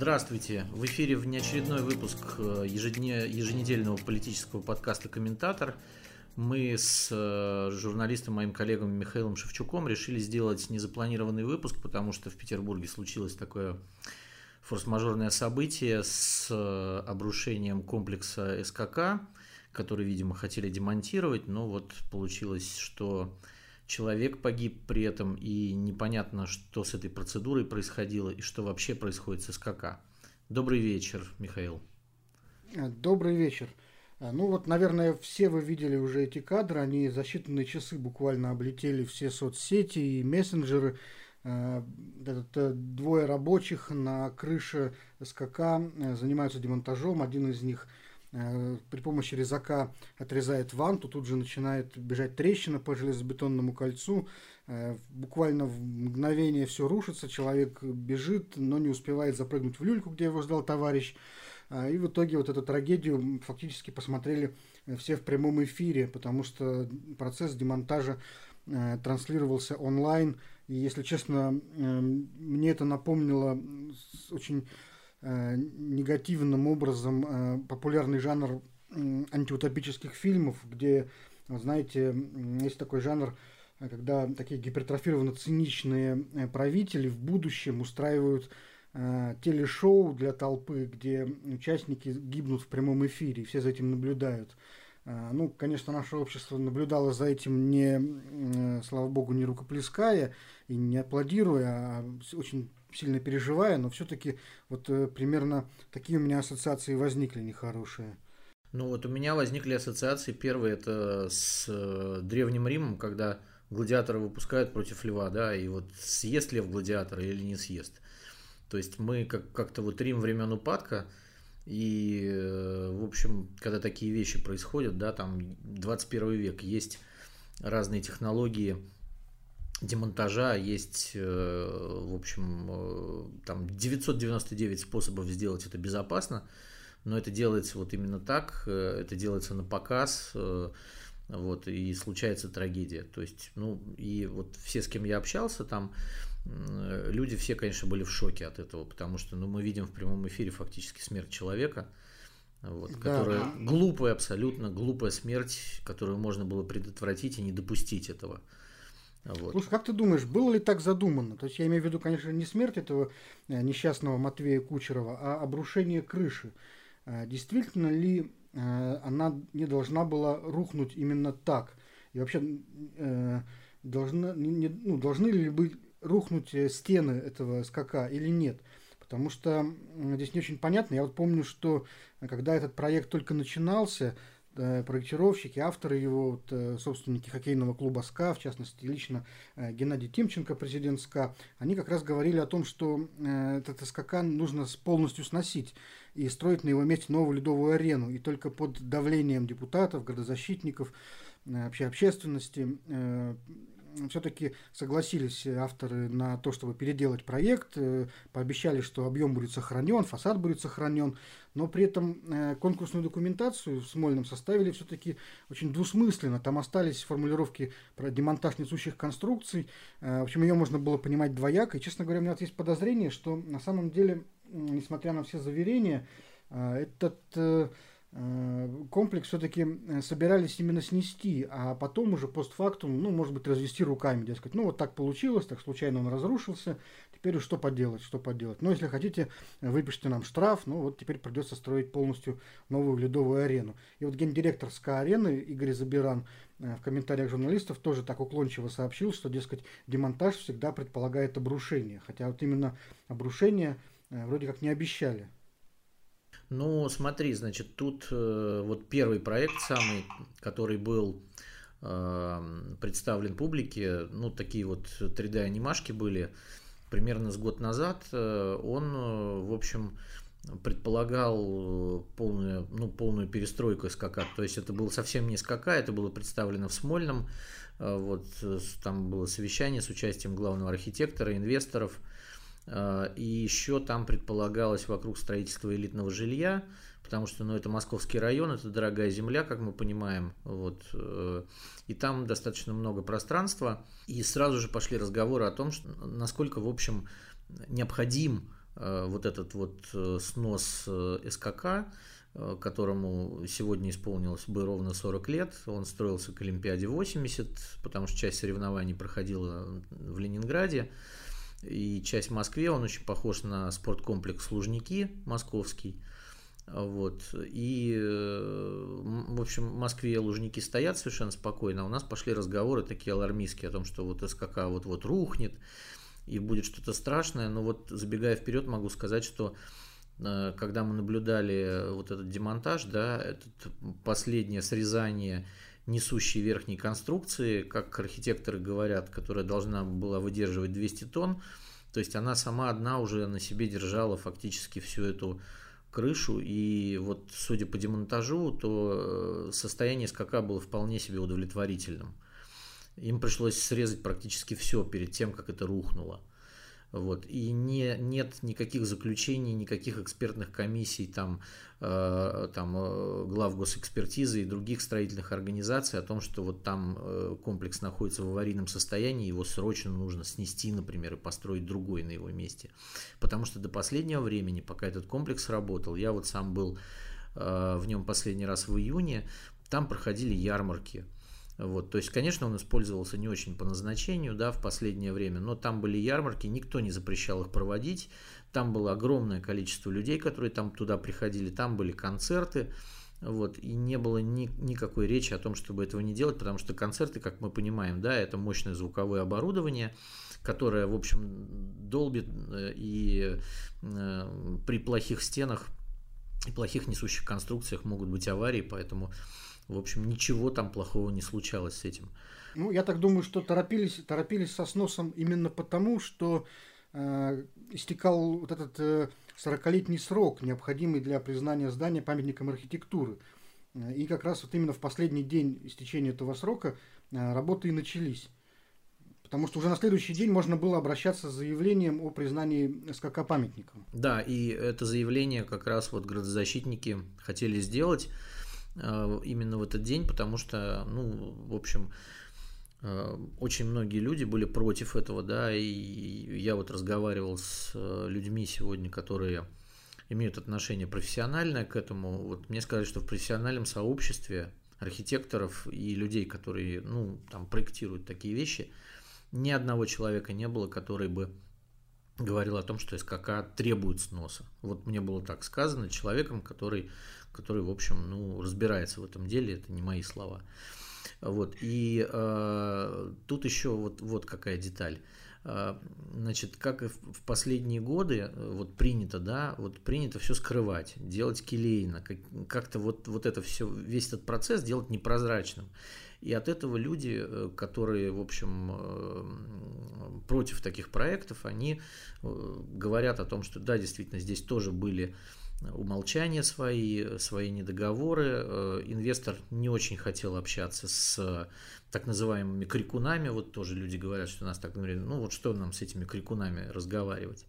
Здравствуйте! В эфире внеочередной выпуск э, еженедельного политического подкаста «Комментатор». Мы с э, журналистом, моим коллегом Михаилом Шевчуком решили сделать незапланированный выпуск, потому что в Петербурге случилось такое форс-мажорное событие с э, обрушением комплекса СКК, который, видимо, хотели демонтировать, но вот получилось, что человек погиб при этом, и непонятно, что с этой процедурой происходило и что вообще происходит с СКК. Добрый вечер, Михаил. Э, добрый вечер. Э, ну вот, наверное, все вы видели уже эти кадры, они за считанные часы буквально облетели все соцсети и мессенджеры. Э, это двое рабочих на крыше СКК занимаются демонтажом, один из них – при помощи резака отрезает ванту, тут же начинает бежать трещина по железобетонному кольцу, э, буквально в мгновение все рушится, человек бежит, но не успевает запрыгнуть в люльку, где его ждал товарищ, э, и в итоге вот эту трагедию фактически посмотрели все в прямом эфире, потому что процесс демонтажа транслировался онлайн, и, если честно, мне это напомнило очень Э, негативным образом э, популярный жанр антиутопических фильмов, где, знаете, есть такой жанр, э, когда такие гипертрофированно циничные правители в будущем устраивают телешоу для толпы, где участники гибнут в прямом эфире, и все за этим наблюдают. Ну, конечно, наше общество наблюдало за этим не, слава богу, не рукоплеская и не аплодируя, а очень сильно переживая, но все-таки вот э, примерно такие у меня ассоциации возникли нехорошие. Ну вот у меня возникли ассоциации. Первые это с э, Древним Римом, когда гладиатора выпускают против льва, да, и вот съест лев гладиатора или не съест. То есть мы как- как-то вот Рим времен упадка, и, э, в общем, когда такие вещи происходят, да, там 21 век, есть разные технологии, демонтажа есть, э, в общем, э, там 999 способов сделать это безопасно, но это делается вот именно так, э, это делается на показ, вот, и случается трагедия. То есть, ну, и вот все, с кем я общался, там люди все, конечно, были в шоке от этого, потому что, ну, мы видим в прямом эфире фактически смерть человека, вот, да. которая глупая, абсолютно глупая смерть, которую можно было предотвратить и не допустить этого. Вот. Слушай, как ты думаешь, было ли так задумано? То есть я имею в виду, конечно, не смерть этого э, несчастного Матвея Кучерова, а обрушение крыши. Э, действительно ли э, она не должна была рухнуть именно так? И вообще должны, ну, должны ли быть рухнуть стены этого скака или нет? Потому что здесь не очень понятно. Я вот помню, что когда этот проект только начинался, проектировщики, авторы его, вот, э, собственники хоккейного клуба СКА, в частности, лично э, Геннадий Тимченко, президент СКА, они как раз говорили о том, что этот СКК нужно полностью сносить и строить на его месте новую ледовую арену. И только под давлением депутатов, городозащитников, вообще общественности все-таки согласились авторы на то, чтобы переделать проект, э, пообещали, что объем будет сохранен, фасад будет сохранен, но при этом э, конкурсную документацию в Смольном составили все-таки очень двусмысленно. Там остались формулировки про демонтаж несущих конструкций. Э, в общем, ее можно было понимать двояко. И, честно говоря, у меня есть подозрение, что на самом деле, несмотря на все заверения, этот комплекс все-таки э, собирались именно снести, а потом уже постфактум, ну, может быть, развести руками, дескать, ну, вот так получилось, так случайно он разрушился, теперь что поделать, что поделать. Но если хотите, выпишите нам штраф, ну, вот теперь придется строить полностью новую ледовую арену. И вот гендиректор СКА-арены Игорь Забиран э, в комментариях журналистов тоже так уклончиво сообщил, что, дескать, демонтаж всегда предполагает обрушение, хотя вот именно обрушение вроде как не обещали. Ну, смотри, значит, тут э, вот первый проект самый, который был э, представлен публике, ну, такие вот 3D-анимашки были примерно с год назад, э, он, э, в общем, предполагал полную, ну, полную перестройку СКК. То есть это было совсем не СКК, это было представлено в Смольном. Э, вот там было совещание с участием главного архитектора, инвесторов – и еще там предполагалось вокруг строительства элитного жилья, потому что ну, это московский район, это дорогая земля, как мы понимаем. Вот, э, и там достаточно много пространства. И сразу же пошли разговоры о том, что, насколько, в общем, необходим вот этот вот снос СКК, которому сегодня исполнилось бы ровно 40 лет. Он строился к Олимпиаде 80, потому что часть соревнований проходила в Ленинграде и часть в Москве. Он очень похож на спорткомплекс Лужники московский. Вот. И, в общем, в Москве лужники стоят совершенно спокойно, а у нас пошли разговоры такие алармистские о том, что вот СКК вот-вот рухнет, и будет что-то страшное. Но вот забегая вперед, могу сказать, что э, когда мы наблюдали вот этот демонтаж, да, это последнее срезание несущей верхней конструкции, как архитекторы говорят, которая должна была выдерживать 200 тонн, то есть она сама одна уже на себе держала фактически всю эту крышу, и вот судя по демонтажу, то э, состояние скака было вполне себе удовлетворительным. Им пришлось срезать практически все перед тем, как это рухнуло. Вот. И не, нет никаких заключений, никаких экспертных комиссий, там, э, там, э, глав госэкспертизы и других строительных организаций о том, что вот там э, комплекс находится в аварийном состоянии, его срочно нужно снести, например, и построить другой на его месте. Потому что до последнего времени, пока этот комплекс работал, я вот сам был э, в нем последний раз в июне, там проходили ярмарки – вот, то есть, конечно, он использовался не очень по назначению, да, в последнее время, но там были ярмарки, никто не запрещал их проводить, там было огромное количество людей, которые там туда приходили, там были концерты, вот, и не было ни, никакой речи о том, чтобы этого не делать, потому что концерты, как мы понимаем, да, это мощное звуковое оборудование, которое, в общем, долбит э, и э, при плохих стенах и плохих несущих конструкциях могут быть аварии, поэтому в общем, ничего там плохого не случалось с этим. Ну, я так думаю, что торопились, торопились со сносом именно потому, что э, истекал вот этот э, 40-летний срок, необходимый для признания здания памятником архитектуры. И как раз вот именно в последний день истечения этого срока э, работы и начались. Потому что уже на следующий день можно было обращаться с заявлением о признании СКК памятником. Да, и это заявление как раз вот градозащитники хотели сделать. Э, именно в этот день, потому что, ну, в общем, э, очень многие люди были против этого, да, и я вот разговаривал с э, людьми сегодня, которые имеют отношение профессиональное к этому. Вот мне сказали, что в профессиональном сообществе архитекторов и людей, которые, ну, там, проектируют такие вещи, ни одного человека не было, который бы говорил о том, что СКК требует сноса. Вот мне было так сказано человеком, который который, в общем, ну, разбирается в этом деле, это не мои слова. Вот, и э, тут еще вот, вот какая деталь. Э, значит, как и в последние годы, э, вот принято, да, вот принято все скрывать, делать келейно, как-то вот, вот это все, весь этот процесс делать непрозрачным. И от этого люди, э, которые, в общем, против таких проектов, они говорят о том, что да, действительно, здесь тоже были умолчания свои, свои недоговоры. Э, инвестор не очень хотел общаться с так называемыми крикунами. Вот тоже люди говорят, что нас так говорили, ну вот что нам с этими крикунами разговаривать.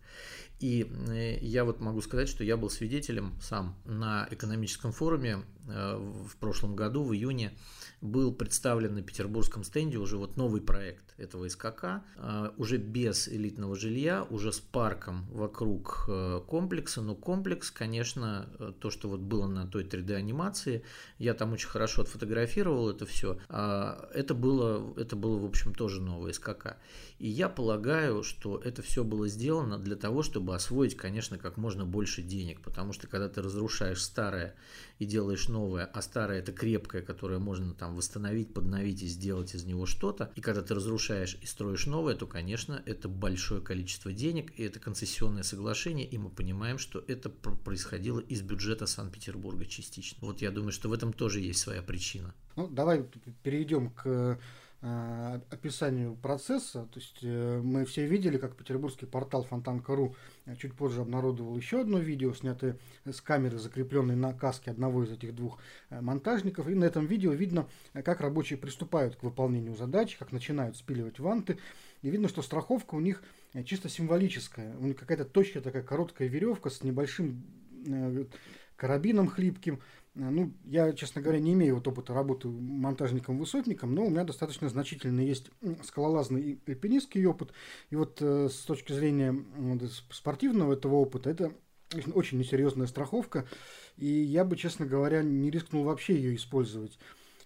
И э, я вот могу сказать, что я был свидетелем сам на экономическом форуме э, в прошлом году, в июне, был представлен на петербургском стенде уже вот новый проект этого СКК, а, уже без элитного жилья, уже с парком вокруг э, комплекса, но комплекс, конечно, э, то, что вот было на той 3D-анимации, я там очень хорошо отфотографировал это все, а, это было, это было, в общем, тоже новое СКК. И я полагаю, что это все было сделано для того, чтобы освоить, конечно, как можно больше денег, потому что когда ты разрушаешь старое и делаешь новое, а старое это крепкое, которое можно там восстановить, подновить и сделать из него что-то, и когда ты разрушаешь и строишь новое, то, конечно, это большое количество денег, и это концессионное соглашение, и мы понимаем, что это происходило из бюджета Санкт-Петербурга частично. Вот я думаю, что в этом тоже есть своя причина. Ну, давай перейдем к Э, описанию процесса. То есть э, мы все видели, как петербургский портал Фонтанка.ру э, чуть позже обнародовал еще одно видео, снятое с камеры, закрепленной на каске одного из этих двух монтажников. И на этом видео видно, как рабочие приступают к выполнению задач, как начинают спиливать ванты. И видно, что страховка у них чисто символическая. У них какая-то точка такая короткая веревка с небольшим карабином хлипким, ну, я, честно говоря, не имею вот опыта работы монтажником-высотником, но у меня достаточно значительный есть скалолазный и альпинистский опыт. И вот э, с точки зрения спортивного этого опыта, это очень несерьезная страховка, и я бы, честно говоря, не рискнул вообще ее использовать.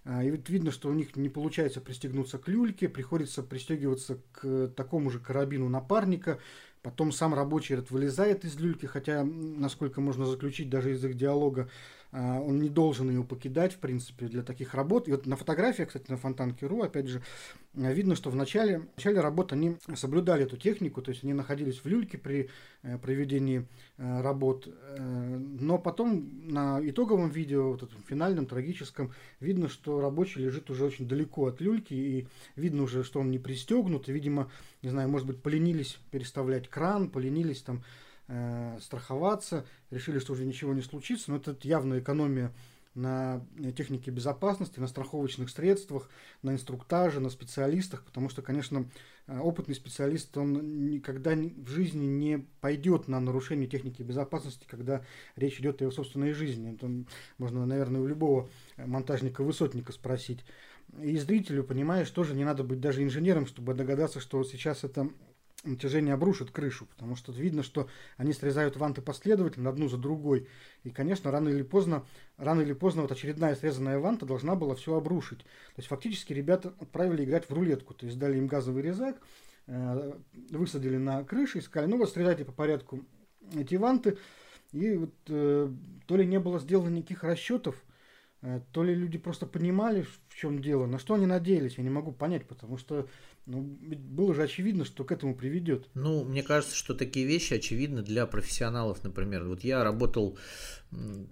А, и вот видно, что у них не получается пристегнуться к люльке, приходится пристегиваться к такому же карабину напарника, потом сам рабочий этот вылезает из люльки, хотя, насколько можно заключить даже из их диалога, он не должен ее покидать, в принципе, для таких работ. И вот на фотографиях, кстати, на Фонтанке.ру, опять же, а, видно, что в начале, в начале работы они соблюдали эту технику, то есть они находились в люльке при э, проведении э, работ. Э, но потом на итоговом видео, вот этом финальном, трагическом, видно, что рабочий лежит уже очень далеко от люльки, и видно уже, что он не пристегнут, и, видимо, не знаю, может быть, поленились переставлять кран, поленились там э, страховаться, решили, что уже ничего не случится, но это явная экономия на технике безопасности, на страховочных средствах, на инструктаже, на специалистах, потому что, конечно, э, опытный специалист, он никогда в жизни не пойдет на нарушение техники безопасности, когда речь идет о его собственной жизни. Это можно, наверное, у любого монтажника-высотника спросить. И зрителю, понимаешь, тоже не надо быть даже инженером, чтобы догадаться, что сейчас это натяжение обрушит крышу, потому что видно, что они срезают ванты последовательно, одну за другой. И, конечно, рано или поздно, рано или поздно вот очередная срезанная ванта должна была все обрушить. То есть, фактически, ребята отправили играть в рулетку. То есть, дали им газовый резак, э, высадили на крыше и сказали, ну вот, срезайте по порядку эти ванты. И вот э, то ли не было сделано никаких расчетов, то ли люди просто понимали, в чем дело, на что они надеялись, я не могу понять, потому что ну, было же очевидно, что к этому приведет. Ну, мне кажется, что такие вещи очевидны для профессионалов, например. Вот я работал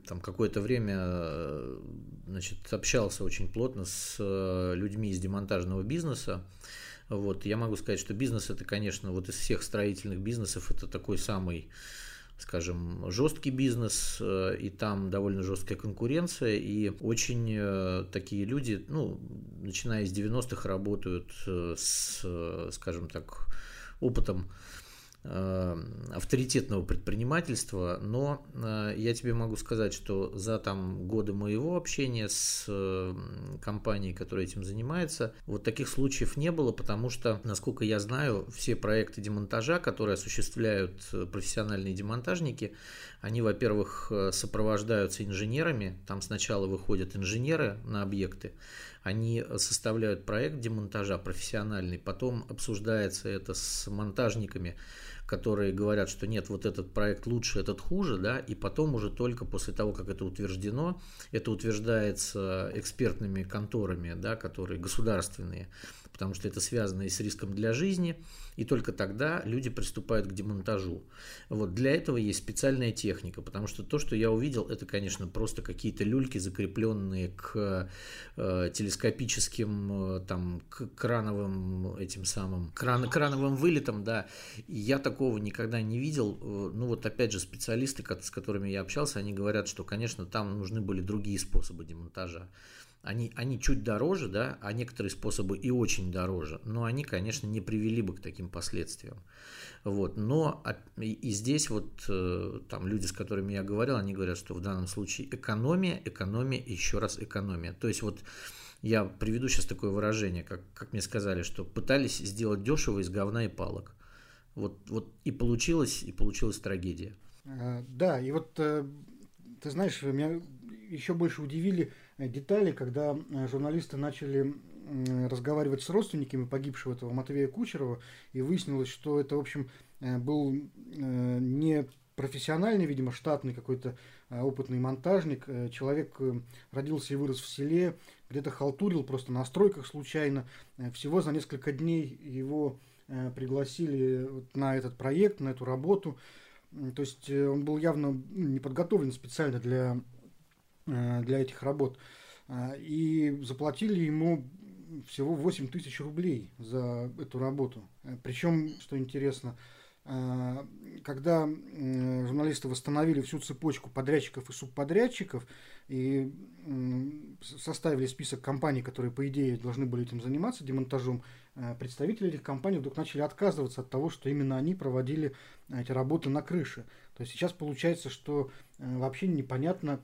там какое-то время, э, значит, общался очень плотно с э, людьми из демонтажного бизнеса. Вот, я могу сказать, что бизнес это, конечно, вот из всех строительных бизнесов это такой самый скажем, жесткий бизнес, э, и там довольно жесткая конкуренция, и очень э, такие люди, ну, начиная с 90-х, работают э, с, скажем так, опытом авторитетного предпринимательства, но э, я тебе могу сказать, что за там годы моего общения с э, компанией, которая этим занимается, вот таких случаев не было, потому что, насколько я знаю, все проекты демонтажа, которые осуществляют профессиональные демонтажники, они, во-первых, сопровождаются инженерами, там сначала выходят инженеры на объекты, они составляют проект демонтажа профессиональный, потом обсуждается это с монтажниками, которые говорят, что нет, вот этот проект лучше, этот хуже, да, и потом уже только после того, как это утверждено, это утверждается экспертными конторами, да, которые государственные, потому что это связано и с риском для жизни, и только тогда люди приступают к демонтажу. Вот для этого есть специальная техника, потому что то, что я увидел, это, конечно, просто какие-то люльки, закрепленные к э, телескопическим, э, там, к крановым этим самым, кран, крановым вылетам, да. Я такого никогда не видел. Э, ну вот опять же специалисты, с которыми я общался, они говорят, что, конечно, там нужны были другие способы демонтажа они, они чуть дороже, да, а некоторые способы и очень дороже, но они, конечно, не привели бы к таким последствиям. Вот. Но и, и здесь вот э, там люди, с которыми я говорил, они говорят, что в данном случае экономия, экономия еще раз экономия. То есть вот я приведу сейчас такое выражение, как, как мне сказали, что пытались сделать дешево из говна и палок. Вот, вот и получилось, и получилась трагедия. А, да, и вот э, ты знаешь, меня еще больше удивили Э, детали, когда э, журналисты начали разговаривать с родственниками погибшего этого Матвея Кучерова, и выяснилось, что это, в общем, э, был не профессиональный, видимо, штатный какой-то опытный монтажник. Человек родился и вырос в селе, где-то халтурил просто на стройках случайно. Всего за несколько дней его пригласили на этот проект, на эту работу. То есть он был явно не подготовлен специально для Э, для этих работ. А, и заплатили ему всего 8 тысяч рублей за эту работу. Э, Причем, что интересно, э, когда журналисты восстановили всю цепочку подрядчиков и субподрядчиков и составили список компаний, которые, по идее, должны были этим заниматься, демонтажом, представители этих компаний вдруг начали отказываться от того, что именно они проводили эти работы на крыше. То есть сейчас получается, что вообще непонятно,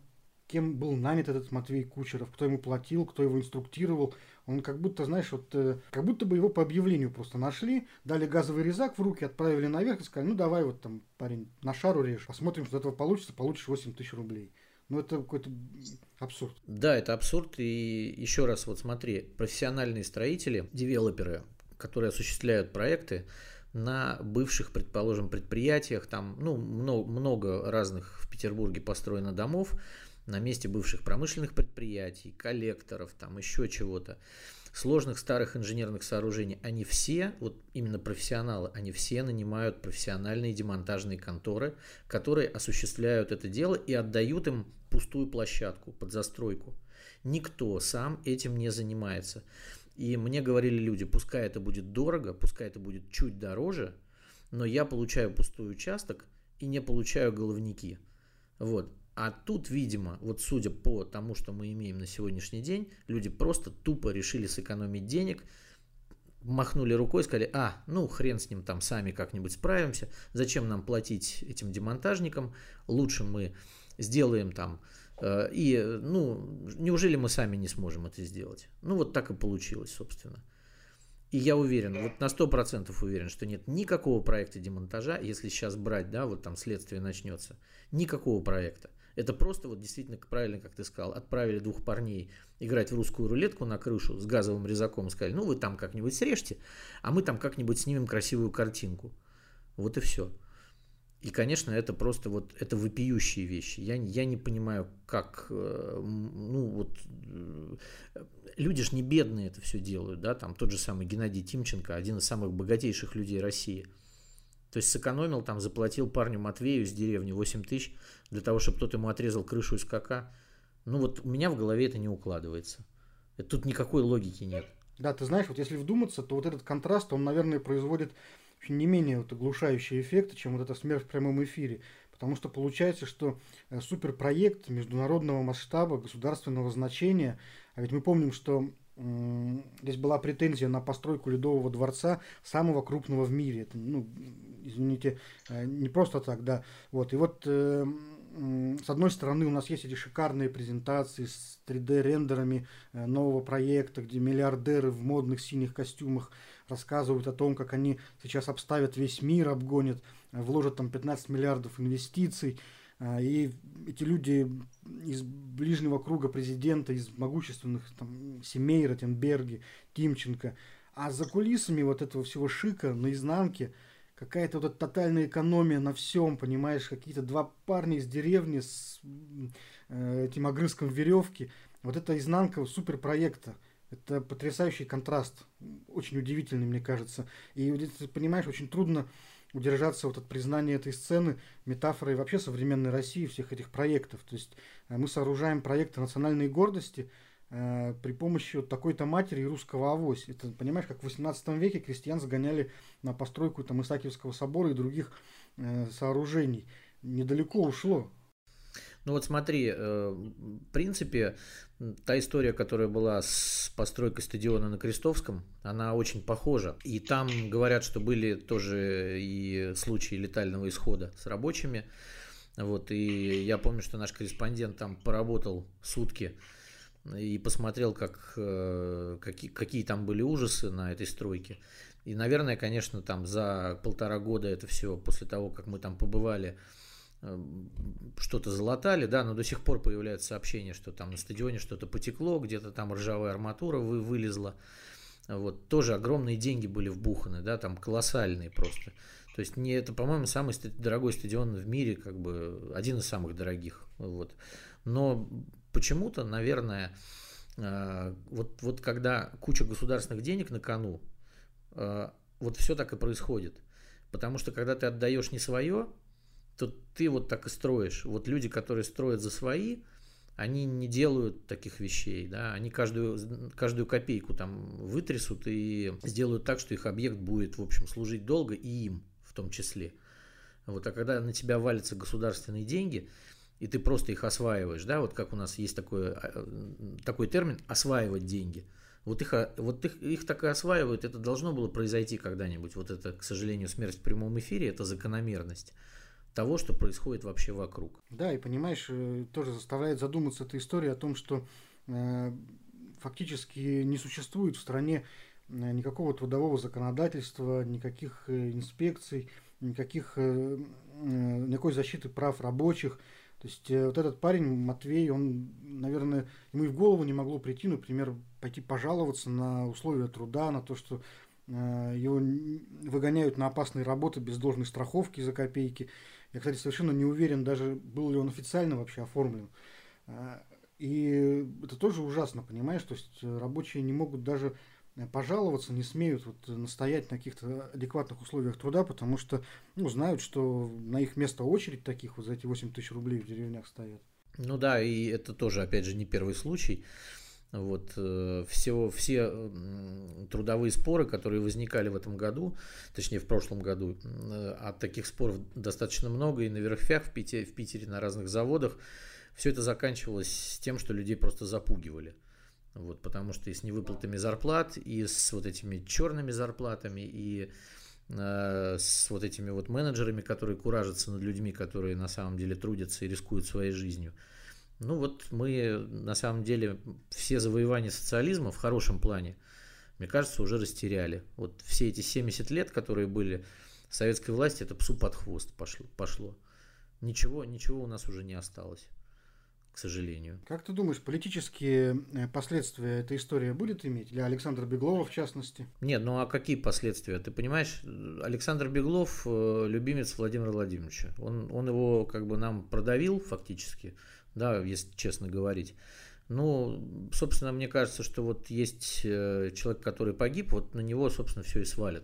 кем был нанят этот Матвей Кучеров, кто ему платил, кто его инструктировал. Он как будто, знаешь, вот э, как будто бы его по объявлению просто нашли, дали газовый резак в руки, отправили наверх и сказали, ну давай вот там, парень, на шару режь, посмотрим, что этого получится, получишь 8 тысяч рублей. Ну, это какой-то абсурд. Да, это абсурд. И еще раз, вот смотри, профессиональные строители, девелоперы, которые осуществляют проекты на бывших, предположим, предприятиях, там, ну, много, много разных в Петербурге построено домов, на месте бывших промышленных предприятий, коллекторов, там еще чего-то, сложных старых инженерных сооружений, они все, вот именно профессионалы, они все нанимают профессиональные демонтажные конторы, которые осуществляют это дело и отдают им пустую площадку под застройку. Никто сам этим не занимается. И мне говорили люди, пускай это будет дорого, пускай это будет чуть дороже, но я получаю пустой участок и не получаю головники. Вот. А тут, видимо, вот судя по тому, что мы имеем на сегодняшний день, люди просто тупо решили сэкономить денег, махнули рукой сказали, а, ну хрен с ним, там сами как-нибудь справимся, зачем нам платить этим демонтажникам, лучше мы сделаем там, э, и, ну, неужели мы сами не сможем это сделать? Ну, вот так и получилось, собственно. И я уверен, вот на 100% уверен, что нет никакого проекта демонтажа, если сейчас брать, да, вот там следствие начнется, никакого проекта. Это просто вот действительно, правильно, как ты сказал, отправили двух парней играть в русскую рулетку на крышу с газовым резаком и сказали, ну вы там как-нибудь срежьте, а мы там как-нибудь снимем красивую картинку. Вот и все. И, конечно, это просто вот, это вопиющие вещи. Я, я не понимаю, как, э, ну вот, э, люди ж не бедные это все делают, да, там тот же самый Геннадий Тимченко, один из самых богатейших людей России – то есть сэкономил, там, заплатил парню Матвею из деревни 8 тысяч для того, чтобы тот ему отрезал крышу из скака. Ну вот у меня в голове это не укладывается. Тут никакой логики нет. Да, ты знаешь, вот если вдуматься, то вот этот контраст, он, наверное, производит не менее вот оглушающие эффекты, чем вот эта смерть в прямом эфире. Потому что получается, что э, суперпроект международного масштаба, государственного значения, а ведь мы помним, что здесь была претензия на постройку Ледового дворца, самого крупного в мире. Это, ну, извините, э, не просто так, да. Вот, и вот э, с одной стороны у нас есть эти шикарные презентации с 3D-рендерами э, нового проекта, где миллиардеры в модных синих костюмах рассказывают о том, как они сейчас обставят весь мир, обгонят, вложат там 15 миллиардов инвестиций. И эти люди из ближнего круга президента, из могущественных там, семей, Ротенберги, Тимченко. А за кулисами вот этого всего шика, наизнанке, какая-то вот тотальная экономия на всем, понимаешь, какие-то два парня из деревни с э, этим огрызком веревки. Вот это изнанка суперпроекта. Это потрясающий контраст, очень удивительный, мне кажется. И ты понимаешь, очень трудно удержаться вот от признания этой сцены метафорой вообще современной России, всех этих проектов. То есть э, мы сооружаем проекты национальной гордости э, при помощи вот такой-то матери и русского авось. Это, понимаешь, как в 18 веке крестьян загоняли на постройку там Исаакиевского собора и других э, сооружений. Недалеко ушло. Ну вот смотри, э, в принципе, та история, которая была с постройкой стадиона на Крестовском, она очень похожа. И там говорят, что были тоже и случаи летального исхода с рабочими. Вот, и я помню, что наш корреспондент там поработал сутки и посмотрел, как, э, какие, какие там были ужасы на этой стройке. И, наверное, конечно, там за полтора года это все, после того, как мы там побывали, что-то залатали, да, но до сих пор появляются сообщения, что там на стадионе что-то потекло, где-то там ржавая арматура вы, вылезла. Вот, тоже огромные деньги были вбуханы, да, там колоссальные просто. То есть не это, по-моему, самый дорогой стадион в мире, как бы один из самых дорогих. Вот. Но почему-то, наверное, э, вот, вот когда куча государственных денег на кону, э, вот все так и происходит. Потому что когда ты отдаешь не свое, то ты вот так и строишь. Вот люди, которые строят за свои, они не делают таких вещей, да, они каждую, каждую копейку там вытрясут и сделают так, что их объект будет, в общем, служить долго и им в том числе. Вот, а когда на тебя валятся государственные деньги, и ты просто их осваиваешь, да, вот как у нас есть такой, а, такой термин «осваивать деньги», вот их, вот их, их так и осваивают, это должно было произойти когда-нибудь, вот это, к сожалению, смерть в прямом эфире, это закономерность. Того, что происходит вообще вокруг. Да, и понимаешь, э, тоже заставляет задуматься эта история о том, что э, фактически не существует в стране э, никакого трудового законодательства, никаких э, инспекций, никаких, э, никакой защиты прав рабочих. То есть вот этот парень, Матвей, он, наверное, ему и в голову не могло прийти, например, пойти пожаловаться на условия труда, на то, что его выгоняют на опасные работы без должной страховки за копейки. Я, кстати, совершенно не уверен, даже был ли он официально вообще оформлен. И это тоже ужасно, понимаешь? То есть э, рабочие не могут даже э, пожаловаться, не смеют вот настоять на каких-то адекватных условиях труда, потому что ну, знают, что на их место очередь таких вот за эти 8 тысяч рублей в деревнях стоят. Ну да, и это тоже, опять же, не первый случай. Вот, э, всего, все трудовые споры, которые возникали в этом году, точнее в прошлом году, от таких споров достаточно много и на верфях в Питере, в Питере на разных заводах, все это заканчивалось тем, что людей просто запугивали. Вот, потому что и с невыплатами зарплат, и с вот этими черными зарплатами, и э, с вот этими вот менеджерами, которые куражатся над людьми, которые на самом деле трудятся и рискуют своей жизнью. Ну вот мы на самом деле все завоевания социализма в хорошем плане, мне кажется, уже растеряли. Вот все эти 70 лет, которые были советской власти, это псу под хвост пошло. пошло. Ничего, ничего у нас уже не осталось к сожалению. Как ты думаешь, политические э, последствия эта история будет иметь для Александра Беглова в частности? Нет, ну а какие последствия? Ты понимаешь, Александр Беглов э, любимец Владимира Владимировича. Он, он его как бы нам продавил фактически, да, если честно говорить. Ну, собственно, мне кажется, что вот есть э, человек, который погиб, вот на него, собственно, все и свалят.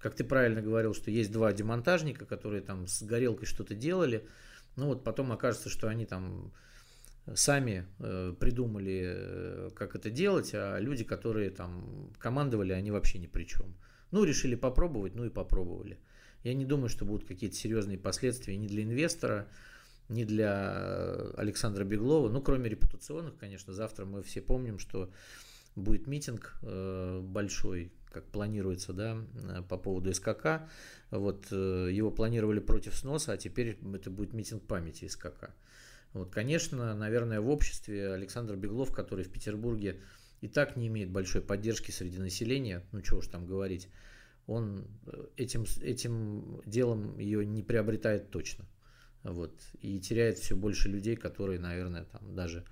Как ты правильно говорил, что есть два демонтажника, которые там с горелкой что-то делали. Ну вот потом окажется, что они там сами э, придумали, э, как это делать, а люди, которые там командовали, они вообще ни при чем. Ну, решили попробовать, ну и попробовали. Я не думаю, что будут какие-то серьезные последствия ни для инвестора, ни для Александра Беглова, ну, кроме репутационных, конечно. Завтра мы все помним, что будет митинг э, большой, как планируется, да, по поводу СКК. Вот его планировали против сноса, а теперь это будет митинг памяти СКК. Вот, конечно, наверное, в обществе Александр Беглов, который в Петербурге и так не имеет большой поддержки среди населения, ну чего уж там говорить, он э, этим, этим делом ее не приобретает точно. Вот, и теряет все больше людей, которые, наверное, там даже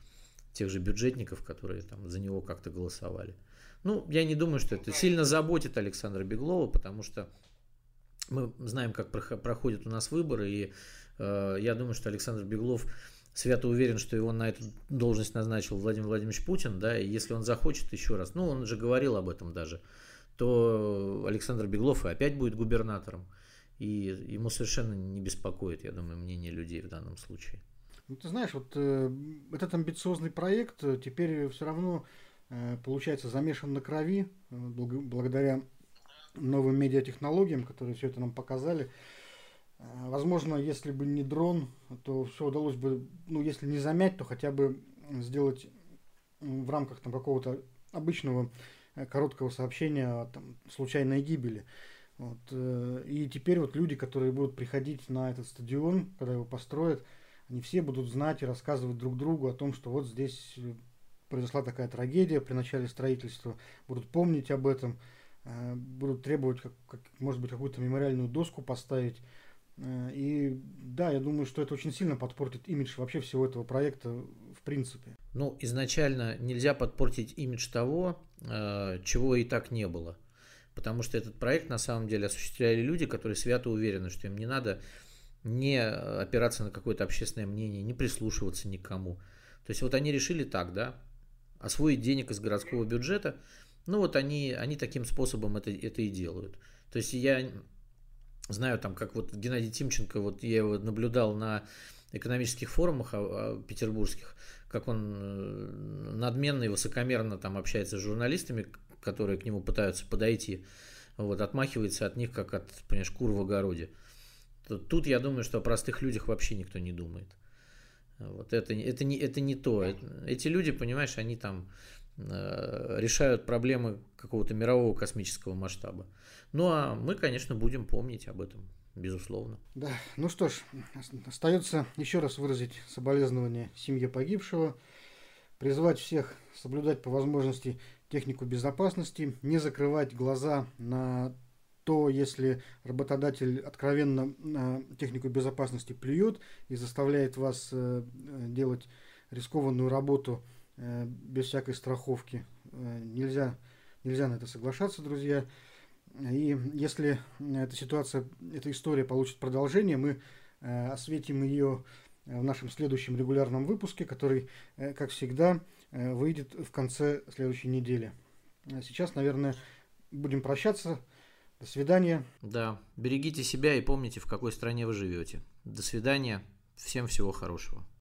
тех же бюджетников, которые там за него как-то голосовали. Ну, я не думаю, что это сильно заботит Александра Беглова, потому что мы знаем, как проходят у нас выборы, и э, я думаю, что Александр Беглов свято уверен, что его на эту должность назначил Владимир Владимирович Путин, да, и если он захочет еще раз, ну, он же говорил об этом даже, то Александр Беглов и опять будет губернатором. И ему совершенно не беспокоит, я думаю, мнение людей в данном случае. Ну, ты знаешь, вот э, этот амбициозный проект э, теперь все равно э, получается замешан на крови, э, благодаря новым медиатехнологиям, которые все это нам показали. Э, возможно, если бы не дрон, то все удалось бы, ну, если не замять, то хотя бы сделать в рамках там, какого-то обычного э, короткого сообщения о там, случайной гибели. Вот. Э, и теперь вот люди, которые будут приходить на этот стадион, когда его построят, они все будут знать и рассказывать друг другу о том, что вот здесь произошла такая трагедия при начале строительства, будут помнить об этом, будут требовать, как, как, может быть, какую-то мемориальную доску поставить и да, я думаю, что это очень сильно подпортит имидж вообще всего этого проекта в принципе. Ну, изначально нельзя подпортить имидж того, э, чего и так не было. Потому что этот проект на самом деле осуществляли люди, которые свято уверены, что им не надо не опираться на какое-то общественное мнение, не прислушиваться никому. То есть вот они решили так, да, освоить денег из городского бюджета, ну вот они, они таким способом это, это и делают. То есть я знаю там, как вот Геннадий Тимченко, вот я его наблюдал на экономических форумах а, а, петербургских, как он э, надменно и высокомерно там общается с журналистами, которые к нему пытаются подойти, вот, отмахивается от них, как от, понимаешь, кур в огороде. Тут я думаю, что о простых людях вообще никто не думает. Вот это, это, не, это не то. Эти люди, понимаешь, они там решают проблемы какого-то мирового космического масштаба. Ну а мы, конечно, будем помнить об этом. безусловно. Да, ну что ж, остается еще раз выразить соболезнования семье погибшего, призвать всех соблюдать по возможности технику безопасности, не закрывать глаза на то, если работодатель откровенно на технику безопасности плюет и заставляет вас э, делать рискованную работу э, без всякой страховки, э, нельзя, нельзя на это соглашаться, друзья. И если эта ситуация, эта история получит продолжение, мы осветим ее в нашем следующем регулярном выпуске, который, как всегда, выйдет в конце следующей недели. Сейчас, наверное, будем прощаться. До свидания. Да, берегите себя и помните, в какой стране вы живете. До свидания. Всем всего хорошего.